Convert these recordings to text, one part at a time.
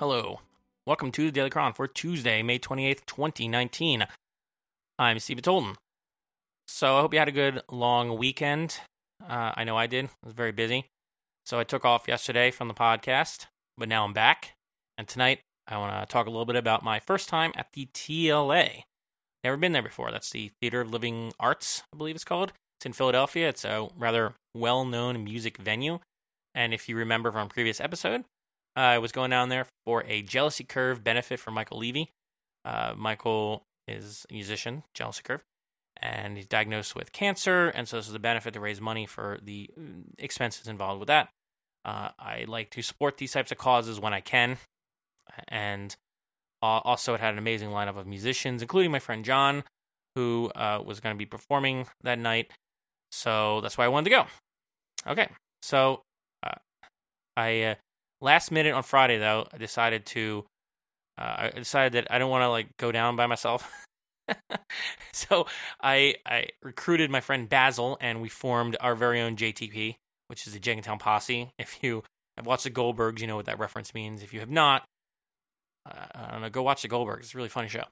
Hello. Welcome to the Daily Chron for Tuesday, May 28th, 2019. I'm Steve Tolton. So I hope you had a good long weekend. Uh, I know I did. I was very busy. So I took off yesterday from the podcast, but now I'm back. And tonight I want to talk a little bit about my first time at the TLA. Never been there before. That's the Theater of Living Arts, I believe it's called. It's in Philadelphia. It's a rather well known music venue. And if you remember from previous episode, I was going down there for a Jealousy Curve benefit for Michael Leavy. Uh, Michael is a musician, Jealousy Curve, and he's diagnosed with cancer. And so this is a benefit to raise money for the mm, expenses involved with that. Uh, I like to support these types of causes when I can. And uh, also, it had an amazing lineup of musicians, including my friend John, who uh, was going to be performing that night. So that's why I wanted to go. Okay, so uh, I uh, last minute on Friday though, I decided to. Uh, I decided that I don't want to like go down by myself. so I I recruited my friend Basil, and we formed our very own JTP, which is the Jenkintown Posse. If you have watched the Goldbergs, you know what that reference means. If you have not, uh, I don't know, go watch the Goldbergs. It's a really funny show.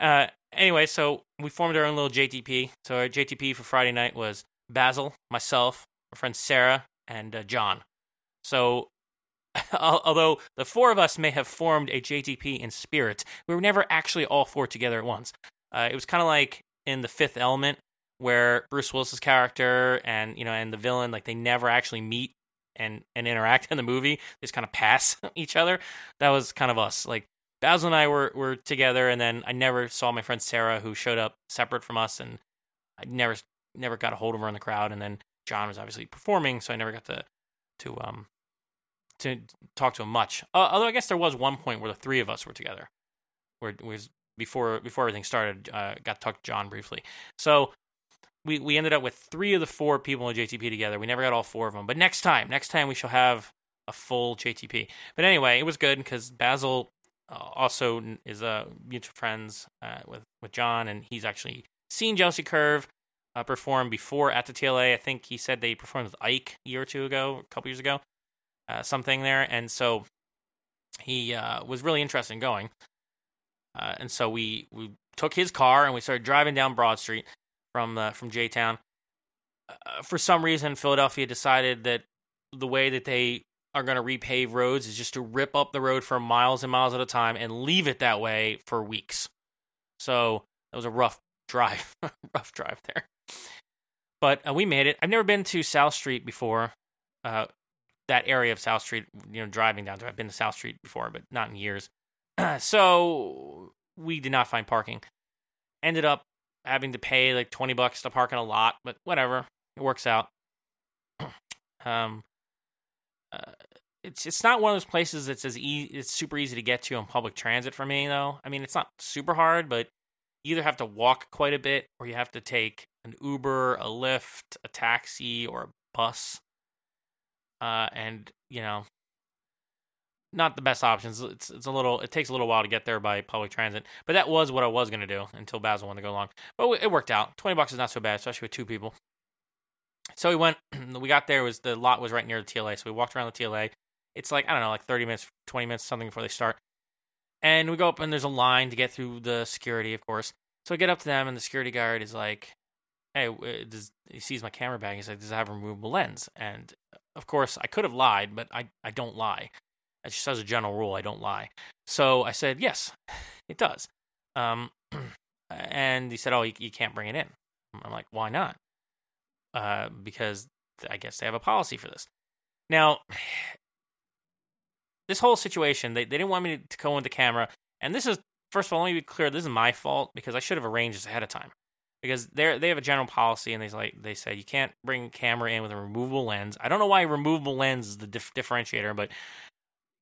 Uh, anyway, so we formed our own little JTP. So our JTP for Friday night was Basil, myself, my friend Sarah, and uh, John. So although the four of us may have formed a JTP in spirit, we were never actually all four together at once. Uh, it was kind of like in the Fifth Element, where Bruce Willis's character and you know and the villain like they never actually meet and and interact in the movie. They just kind of pass each other. That was kind of us. Like Basil and I were were together, and then I never saw my friend Sarah, who showed up separate from us, and I never never got a hold of her in the crowd. And then John was obviously performing, so I never got to to um to talk to him much. Uh, although I guess there was one point where the three of us were together, where was before before everything started. Uh, got to talk to John briefly. So we we ended up with three of the four people in JTP together. We never got all four of them, but next time, next time we shall have a full JTP. But anyway, it was good because Basil uh, also is a uh, mutual friends uh, with with John, and he's actually seen Jealousy Curve uh, perform before at the TLA. I think he said they performed with Ike a year or two ago, a couple years ago uh, something there, and so he uh, was really interested in going. Uh, and so we we took his car and we started driving down Broad Street from the from J Town. Uh, for some reason, Philadelphia decided that the way that they are going to repave roads is just to rip up the road for miles and miles at a time and leave it that way for weeks. So that was a rough drive, rough drive there. But uh, we made it. I've never been to South Street before. That area of South Street, you know, driving down there. I've been to South Street before, but not in years. so we did not find parking. Ended up having to pay like 20 bucks to park in a lot, but whatever. It works out. um, uh, it's it's not one of those places that's as easy. It's super easy to get to on public transit for me, though. I mean, it's not super hard, but you either have to walk quite a bit, or you have to take an Uber, a Lyft, a taxi, or a bus uh, and you know, not the best options. It's it's a little it takes a little while to get there by public transit, but that was what I was gonna do until Basil wanted to go along. But it worked out. Twenty bucks is not so bad, especially with two people. So we went. We got there. Was the lot was right near the TLA, so we walked around the TLA. It's like I don't know, like thirty minutes, twenty minutes, something before they start. And we go up, and there's a line to get through the security, of course. So I get up to them, and the security guard is like, "Hey, does he sees my camera bag? He's like, does it have a removable lens?" And of course, I could have lied, but I, I don't lie. It's just as a general rule, I don't lie. So I said, yes, it does. Um, and he said, oh, you, you, can't bring it in. I'm like, why not? Uh, because I guess they have a policy for this. Now, this whole situation, they, they didn't want me to go into camera. And this is, first of all, let me be clear, this is my fault because I should have arranged this ahead of time because they they have a general policy and they like they say you can't bring camera in with a removable lens. I don't know why removable lens is the dif- differentiator, but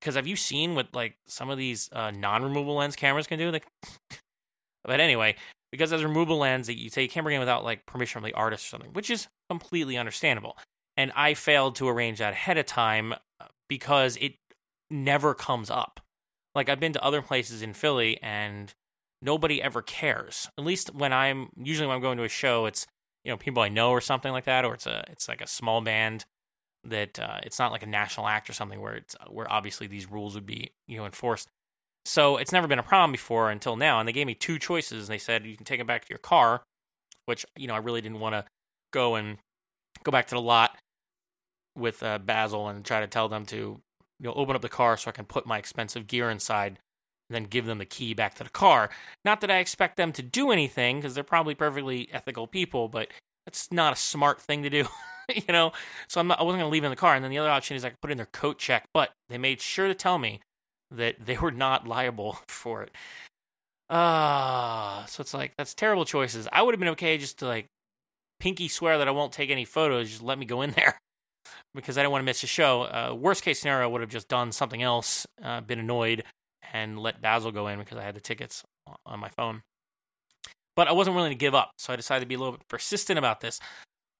because have you seen what like some of these uh, non-removable lens cameras can do? Like, but anyway, because as removable lens, you say you can't bring in without like permission from the artist or something, which is completely understandable. And I failed to arrange that ahead of time uh, because it never comes up. Like I've been to other places in Philly and nobody ever cares. At least when I'm usually when I'm going to a show, it's you know people I know or something like that, or it's a it's like a small band that uh, it's not like a national act or something where it's where obviously these rules would be you know enforced. So it's never been a problem before until now. And they gave me two choices. and They said you can take it back to your car, which you know I really didn't want to go and go back to the lot with uh, Basil and try to tell them to you know open up the car so I can put my expensive gear inside then give them the key back to the car. Not that I expect them to do anything because they're probably perfectly ethical people, but that's not a smart thing to do. you know, so I'm not, I wasn't going to leave in the car. And then the other option is I could put in their coat check, but they made sure to tell me that they were not liable for it. Ah, uh, so it's like that's terrible choices. I would have been okay just to like pinky swear that I won't take any photos. Just let me go in there because I didn't want to miss the show. Uh, worst case scenario, I would have just done something else, uh, been annoyed, and let Basil go in because I had the tickets on my phone. But I wasn't willing to give up, so I decided to be a little bit persistent about this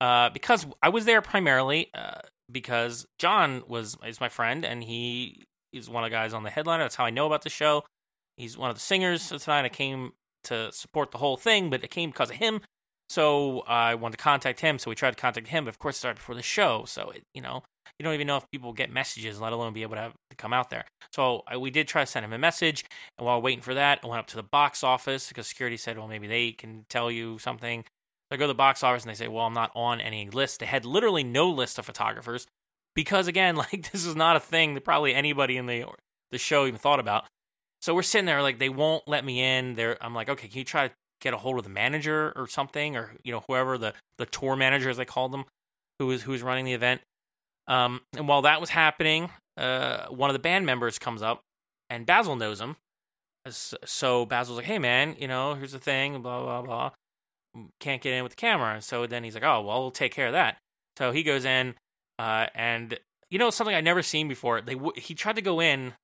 uh, because I was there primarily uh, because John was is my friend and he is one of the guys on the headliner. That's how I know about the show. He's one of the singers So tonight. I came to support the whole thing, but it came because of him. So I wanted to contact him. So we tried to contact him, but of course, it started before the show. So it, you know, you don't even know if people get messages, let alone be able to, have, to come out there. So I, we did try to send him a message, and while waiting for that, I went up to the box office because security said, well, maybe they can tell you something. So I go to the box office and they say, well, I'm not on any list. They had literally no list of photographers because again, like this is not a thing that probably anybody in the the show even thought about. So we're sitting there like they won't let me in. I'm like, okay, can you try to get a hold of the manager or something, or you know whoever the the tour manager as they called them, who was who was running the event. Um, and while that was happening, uh, one of the band members comes up, and Basil knows him. So Basil's like, "Hey man, you know, here's the thing, blah blah blah. Can't get in with the camera." So then he's like, "Oh well, we'll take care of that." So he goes in, uh, and you know something I'd never seen before. They w- he tried to go in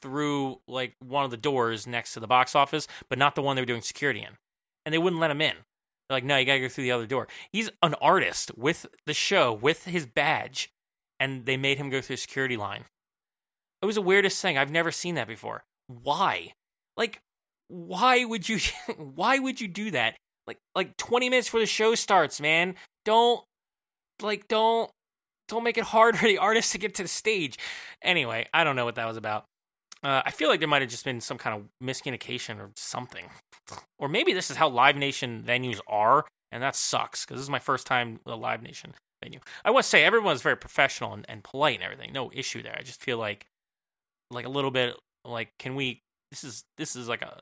through like one of the doors next to the box office, but not the one they were doing security in, and they wouldn't let him in. They're like, no, you gotta go through the other door. He's an artist with the show with his badge, and they made him go through security line. It was the weirdest thing. I've never seen that before. Why? Like, why would you? why would you do that? Like, like twenty minutes before the show starts, man. Don't like don't don't make it hard for the artist to get to the stage. Anyway, I don't know what that was about. Uh, I feel like there might have just been some kind of miscommunication or something. Or maybe this is how Live Nation venues are, and that sucks because this is my first time a Live Nation venue. I want to say everyone's very professional and, and polite and everything. No issue there. I just feel like, like a little bit like, can we? This is this is like a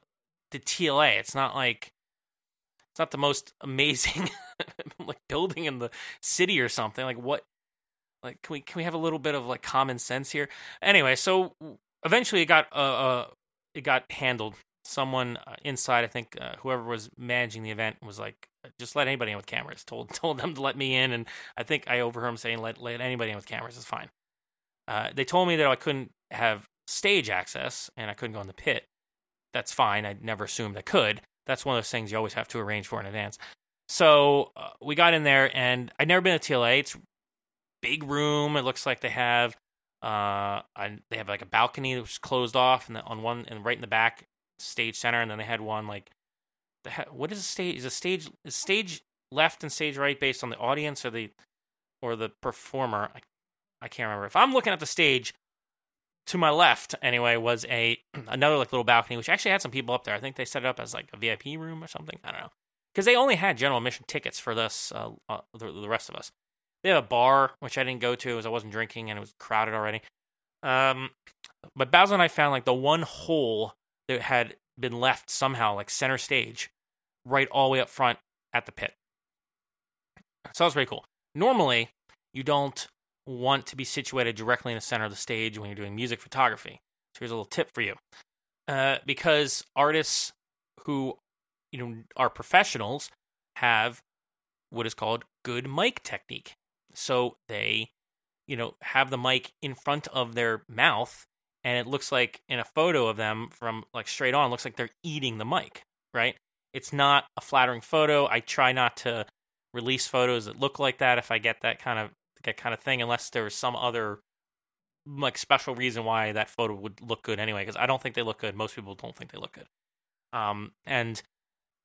the TLA. It's not like it's not the most amazing like building in the city or something. Like what like, can we can we have a little bit of like common sense here? Anyway, so eventually it got uh, uh it got handled. Someone uh, inside, I think, uh, whoever was managing the event was like, just let anybody in with cameras. Told told them to let me in, and I think I overheard him saying, let let anybody in with cameras is fine. Uh, they told me that I couldn't have stage access and I couldn't go in the pit. That's fine. I never assumed I could. That's one of those things you always have to arrange for in advance. So uh, we got in there, and I'd never been to TLA. It's big room. It looks like they have uh they have like a balcony that was closed off and on one and right in the back stage center and then they had one like what is a stage is a stage is stage left and stage right based on the audience or the or the performer? I, I can't remember. If i'm looking at the stage to my left anyway was a another like little balcony which actually had some people up there. I think they set it up as like a vip room or something. I don't know. Because they only had general admission tickets for this uh, uh, the, the rest of us. They have a bar, which I didn't go to as I wasn't drinking and it was crowded already. Um, but Basil and I found like the one hole that had been left somehow, like center stage, right all the way up front at the pit. So that was pretty cool. Normally, you don't want to be situated directly in the center of the stage when you're doing music photography. So here's a little tip for you. Uh, because artists who you know are professionals have what is called good mic technique. So they, you know, have the mic in front of their mouth and it looks like in a photo of them from like straight on looks like they're eating the mic, right? It's not a flattering photo. I try not to release photos that look like that if I get that kind of that kind of thing unless there's some other like special reason why that photo would look good anyway because I don't think they look good. Most people don't think they look good. Um, and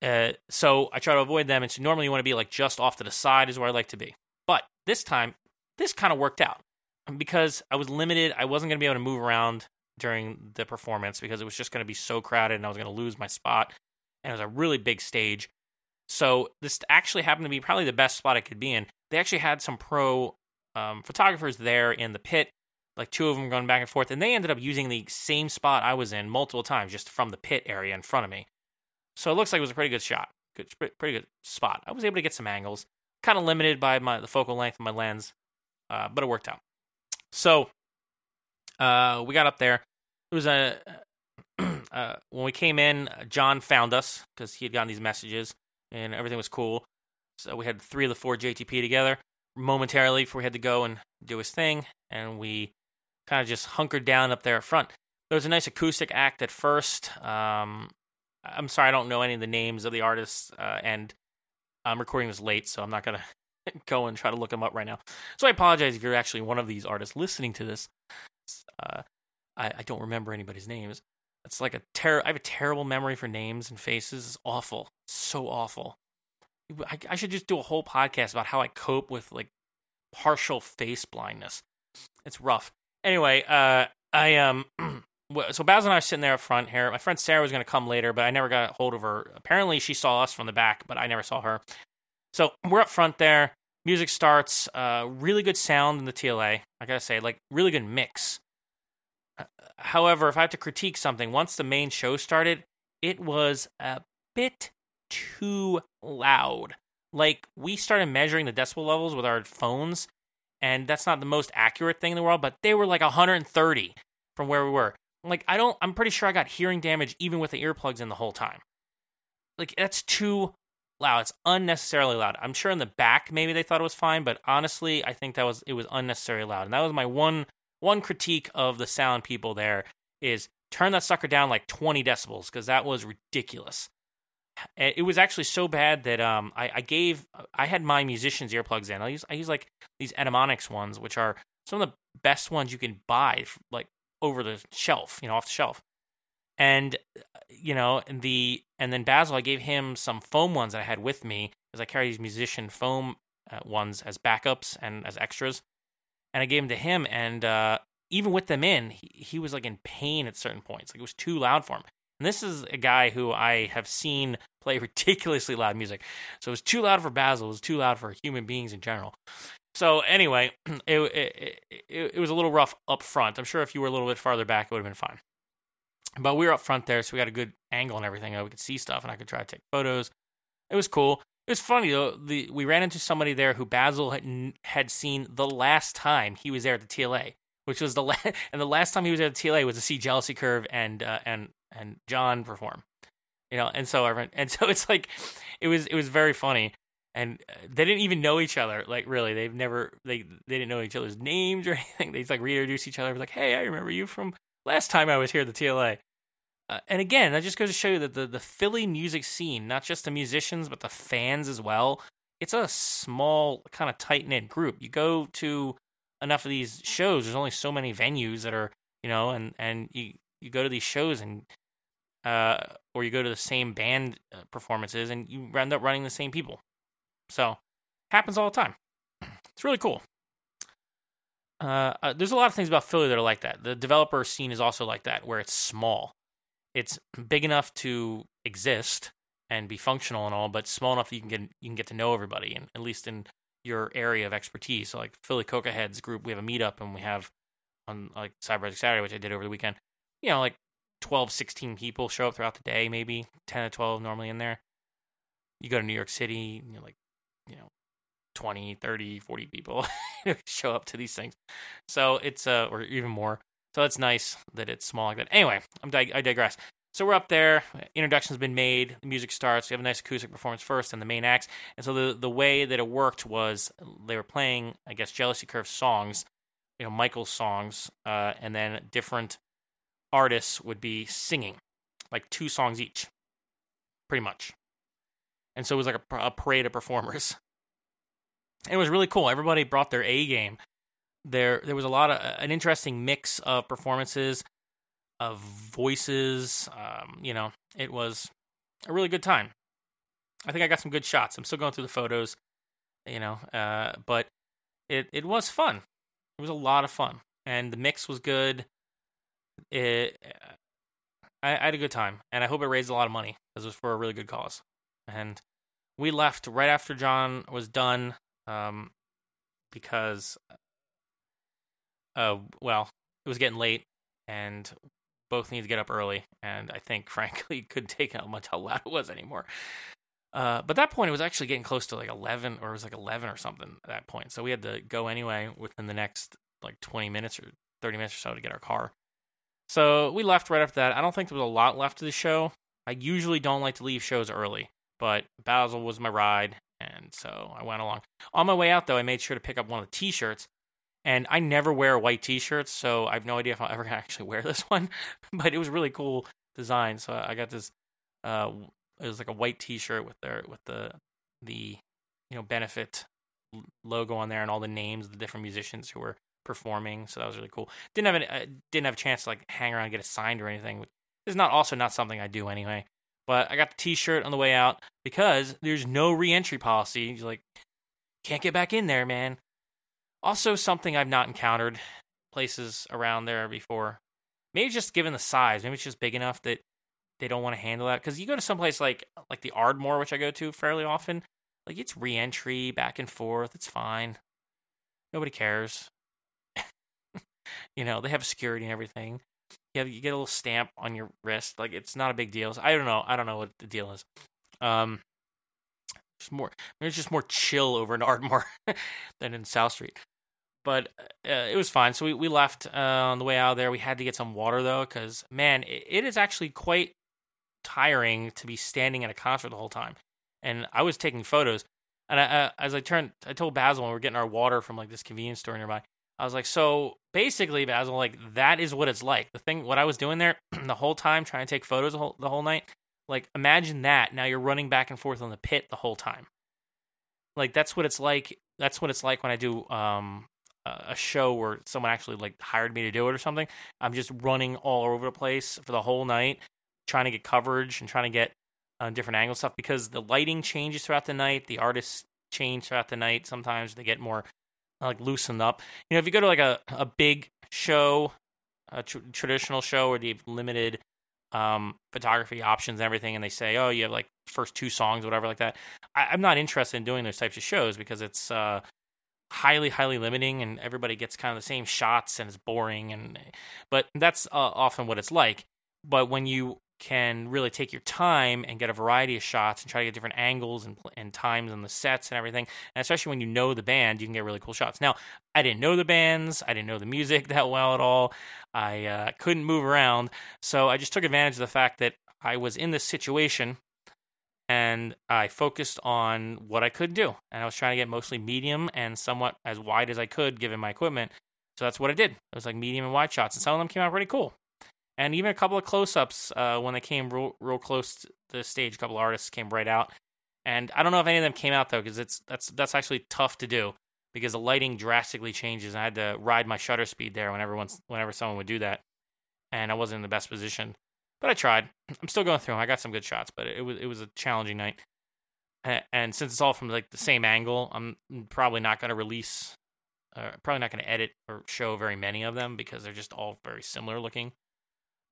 uh, so I try to avoid them. And so normally you want to be like just off to the side is where I like to be. But this time, this kind of worked out because I was limited, I wasn't going to be able to move around during the performance because it was just going to be so crowded and I was going to lose my spot. And it was a really big stage. So this actually happened to be probably the best spot I could be in. They actually had some pro um, photographers there in the pit, like two of them going back and forth, and they ended up using the same spot I was in multiple times just from the pit area in front of me. So it looks like it was a pretty good shot, good, pretty good spot. I was able to get some angles, kind of limited by my the focal length of my lens, uh, but it worked out. So uh, we got up there. It was a uh, when we came in, John found us because he had gotten these messages and everything was cool. So we had three of the four JTP together momentarily before we had to go and do his thing, and we kind of just hunkered down up there up front. There was a nice acoustic act at first. Um, I'm sorry, I don't know any of the names of the artists, uh, and I'm recording this late, so I'm not gonna go and try to look them up right now. So I apologize if you're actually one of these artists listening to this. Uh, I, I, don't remember anybody's names. It's like a ter- I have a terrible memory for names and faces. It's awful, so awful. I, I should just do a whole podcast about how I cope with like partial face blindness. It's rough. Anyway, uh, I um, so Baz and I are sitting there up front here. My friend Sarah was going to come later, but I never got a hold of her. Apparently, she saw us from the back, but I never saw her. So we're up front there. Music starts. Uh, really good sound in the TLA. I gotta say, like really good mix. However, if I have to critique something, once the main show started, it was a bit too loud. Like we started measuring the decibel levels with our phones, and that's not the most accurate thing in the world, but they were like 130 from where we were. Like I don't I'm pretty sure I got hearing damage even with the earplugs in the whole time. Like that's too loud. It's unnecessarily loud. I'm sure in the back maybe they thought it was fine, but honestly, I think that was it was unnecessarily loud. And that was my one one critique of the sound people there is turn that sucker down like 20 decibels because that was ridiculous. It was actually so bad that um, I, I, gave I had my musicians earplugs in. I use I use like these Etymotics ones, which are some of the best ones you can buy, like over the shelf, you know, off the shelf. And you know, and the and then Basil, I gave him some foam ones that I had with me because I carry these musician foam uh, ones as backups and as extras. And I gave them to him, and uh, even with them in, he, he was like in pain at certain points. Like it was too loud for him. And this is a guy who I have seen play ridiculously loud music. So it was too loud for Basil. It was too loud for human beings in general. So anyway, it, it, it, it was a little rough up front. I'm sure if you were a little bit farther back, it would have been fine. But we were up front there, so we got a good angle and everything. We could see stuff, and I could try to take photos. It was cool. It was funny though. The we ran into somebody there who Basil had had seen the last time he was there at the TLA, which was the la- and the last time he was at the TLA was to see Jealousy Curve and uh, and and John perform. You know, and so everyone, and so it's like it was it was very funny. And uh, they didn't even know each other. Like really, they've never they they didn't know each other's names or anything. They just like reintroduced each other. Like, hey, I remember you from last time I was here at the TLA. Uh, and again, that just goes to show you that the, the Philly music scene, not just the musicians, but the fans as well, it's a small, kind of tight knit group. You go to enough of these shows, there's only so many venues that are, you know, and, and you, you go to these shows and, uh, or you go to the same band uh, performances and you end up running the same people. So, happens all the time. It's really cool. Uh, uh, there's a lot of things about Philly that are like that. The developer scene is also like that, where it's small. It's big enough to exist and be functional and all, but small enough that you can get you can get to know everybody, and at least in your area of expertise. So like Philly CocoaHeads group, we have a meetup, and we have on like Cyber Saturday, which I did over the weekend. You know, like 12, 16 people show up throughout the day, maybe 10 to 12 normally in there. You go to New York City, you know, like, you know, 20, 30, 40 people show up to these things. So it's, uh, or even more. So it's nice that it's small like that. Anyway, I'm dig- I digress. So we're up there. Introduction's been made. The music starts. We have a nice acoustic performance first, and the main acts. And so the the way that it worked was they were playing, I guess, Jealousy Curve songs, you know, Michael's songs, uh, and then different artists would be singing, like two songs each, pretty much. And so it was like a, a parade of performers. It was really cool. Everybody brought their A game. There, there was a lot of an interesting mix of performances, of voices. Um, you know, it was a really good time. I think I got some good shots. I'm still going through the photos, you know, uh, but it it was fun. It was a lot of fun, and the mix was good. It, I, I had a good time, and I hope it raised a lot of money because it was for a really good cause. And we left right after John was done, um, because, uh, well, it was getting late, and both needed to get up early, and I think, frankly, couldn't take how much how loud it was anymore. Uh, but that point, it was actually getting close to like 11, or it was like 11 or something at that point. So we had to go anyway within the next like 20 minutes or 30 minutes or so to get our car. So we left right after that. I don't think there was a lot left of the show. I usually don't like to leave shows early, but Basil was my ride, and so I went along. On my way out, though, I made sure to pick up one of the T-shirts, and I never wear white T-shirts, so I have no idea if I'll ever gonna actually wear this one. but it was really cool design, so I got this. Uh, it was like a white T-shirt with their with the the you know benefit logo on there and all the names of the different musicians who were performing. So that was really cool. Didn't have any, uh, didn't have a chance to like hang around and get it signed or anything. It's not also not something I do anyway. But I got the T-shirt on the way out because there's no re-entry policy. You're like, can't get back in there, man. Also, something I've not encountered places around there before. Maybe just given the size, maybe it's just big enough that they don't want to handle that. Because you go to some place like like the Ardmore, which I go to fairly often, like it's re-entry back and forth. It's fine. Nobody cares. you know, they have security and everything. You, have, you get a little stamp on your wrist. Like it's not a big deal. So I don't know. I don't know what the deal is. Um, just more. There's just more chill over in Ardmore than in South Street. But uh, it was fine. So we we left uh, on the way out there. We had to get some water though, because man, it, it is actually quite tiring to be standing at a concert the whole time. And I was taking photos, and I, uh, as I turned, I told Basil when we are getting our water from like this convenience store nearby. I was like, so basically, Basil, like that is what it's like. The thing, what I was doing there the whole time, trying to take photos the whole, the whole night. Like, imagine that. Now you're running back and forth on the pit the whole time. Like that's what it's like. That's what it's like when I do um, a show where someone actually like hired me to do it or something. I'm just running all over the place for the whole night, trying to get coverage and trying to get uh, different angle stuff because the lighting changes throughout the night. The artists change throughout the night. Sometimes they get more like loosened up. You know, if you go to like a, a big show, a tr- traditional show where they've limited um, photography options and everything, and they say, oh, you have like first two songs, whatever, like that. I, am not interested in doing those types of shows because it's uh, highly, highly limiting, and everybody gets kind of the same shots, and it's boring. And but that's uh, often what it's like. But when you can really take your time and get a variety of shots and try to get different angles and, and times and the sets and everything. And especially when you know the band, you can get really cool shots. Now, I didn't know the bands, I didn't know the music that well at all. I uh, couldn't move around, so I just took advantage of the fact that I was in this situation and I focused on what I could do. And I was trying to get mostly medium and somewhat as wide as I could given my equipment. So that's what I did. It was like medium and wide shots, and some of them came out pretty cool and even a couple of close-ups uh, when they came real, real close to the stage. A couple of artists came right out, and I don't know if any of them came out though, because it's that's that's actually tough to do because the lighting drastically changes. I had to ride my shutter speed there whenever once whenever someone would do that, and I wasn't in the best position, but I tried. I'm still going through. I got some good shots, but it was it was a challenging night. And since it's all from like the same angle, I'm probably not going to release, uh, probably not going to edit or show very many of them because they're just all very similar looking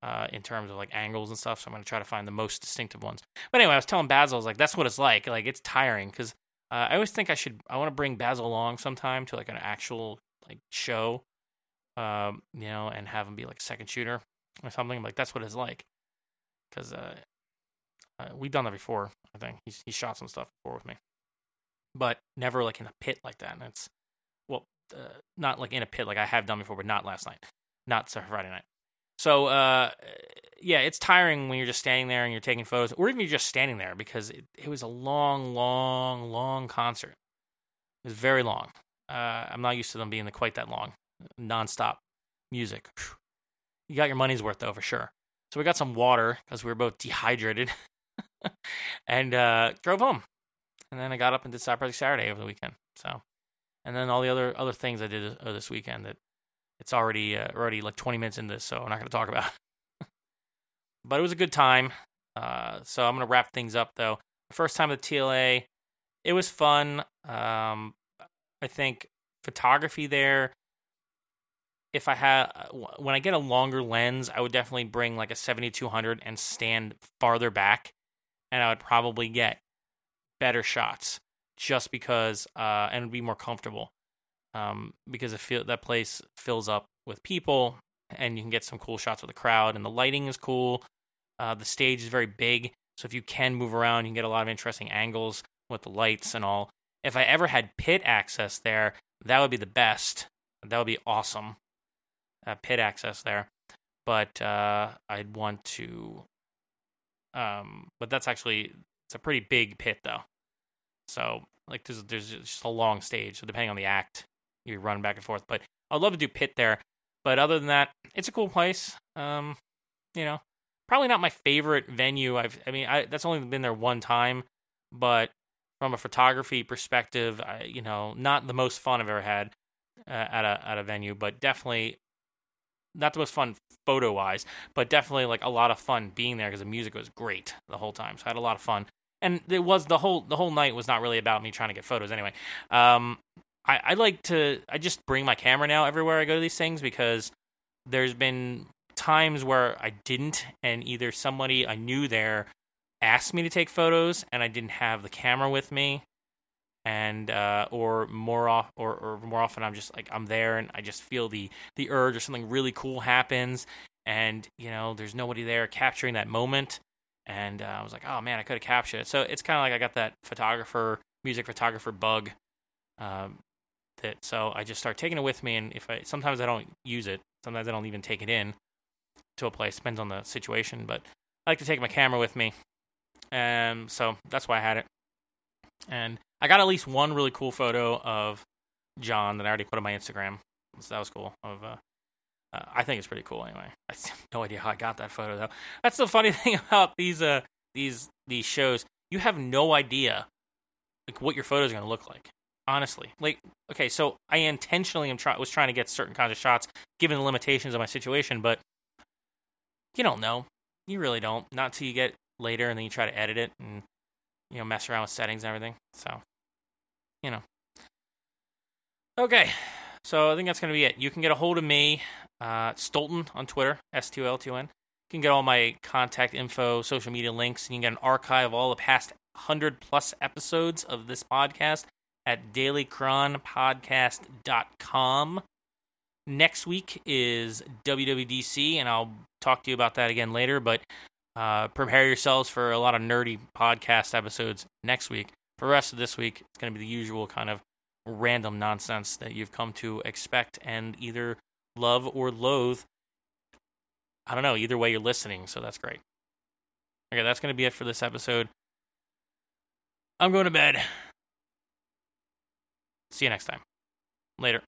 uh, in terms of like angles and stuff. So I'm gonna try to find the most distinctive ones. But anyway, I was telling Basil, I was like, that's what it's like. Like it's tiring because uh, I always think I should. I want to bring Basil along sometime to like an actual like show, um, you know, and have him be like second shooter or something. Like that's what it's like. Because uh, uh, we've done that before. I think he's he shot some stuff before with me, but never like in a pit like that. And it's well, uh, not like in a pit like I have done before, but not last night, not Friday night. So uh, yeah, it's tiring when you're just standing there and you're taking photos, or even you're just standing there because it, it was a long, long, long concert. It was very long. Uh, I'm not used to them being quite that long, nonstop music. You got your money's worth though for sure. So we got some water because we were both dehydrated, and uh, drove home. And then I got up and did Side Project Saturday over the weekend. So, and then all the other other things I did uh, this weekend that it's already uh, already like 20 minutes into this, so I'm not going to talk about it. but it was a good time. Uh, so I'm going to wrap things up though. First time the TLA, it was fun. Um, I think photography there if I had when I get a longer lens, I would definitely bring like a 7200 and stand farther back, and I would probably get better shots just because uh, and be more comfortable um, because it feel that place fills up with people and you can get some cool shots with the crowd and the lighting is cool. Uh, the stage is very big, so if you can move around, you can get a lot of interesting angles with the lights and all. If I ever had pit access there, that would be the best. That would be awesome. Uh, pit access there, but uh, I'd want to. Um, but that's actually it's a pretty big pit though. So like there's there's just a long stage. So depending on the act, you run back and forth. But I'd love to do pit there. But other than that, it's a cool place. Um, you know, probably not my favorite venue. I've I mean I that's only been there one time, but from a photography perspective, I, you know, not the most fun I've ever had uh, at a at a venue, but definitely not the most fun photo wise, but definitely like a lot of fun being there because the music was great the whole time. So I had a lot of fun, and it was the whole the whole night was not really about me trying to get photos anyway. Um, I, I like to I just bring my camera now everywhere I go to these things because there's been times where I didn't, and either somebody I knew there asked me to take photos and I didn't have the camera with me, and uh, or more off or, or more often I'm just like I'm there and I just feel the the urge or something really cool happens, and you know there's nobody there capturing that moment, and uh, I was like, oh man, I could have captured it. So it's kind of like I got that photographer, music photographer bug. Um, that so I just start taking it with me, and if I sometimes I don't use it, sometimes I don't even take it in to a place. Depends on the situation, but I like to take my camera with me, and so that's why I had it. And I got at least one really cool photo of John that I already put on my Instagram. So that was cool. Of uh, uh, I think it's pretty cool. Anyway, I have no idea how I got that photo though. That's the funny thing about these uh these these shows. You have no idea like what your photos are going to look like honestly. Like, okay, so I intentionally am try- was trying to get certain kinds of shots given the limitations of my situation, but you don't know. You really don't. Not till you get later and then you try to edit it and you know mess around with settings and everything. So, you know. Okay, so I think that's gonna be it. You can get a hold of me, uh, Stolton on Twitter, S T O L T O N. You can get all my contact info, social media links, and you can get an archive of all the past 100 plus episodes of this podcast at dailychronpodcast.com. Next week is WWDC, and I'll talk to you about that again later. But uh, prepare yourselves for a lot of nerdy podcast episodes next week. For the rest of this week, it's going to be the usual kind of random nonsense that you've come to expect and either love or loathe. I don't know, either way you're listening, so that's great. Okay, that's going to be it for this episode. I'm going to bed. See you next time. Later.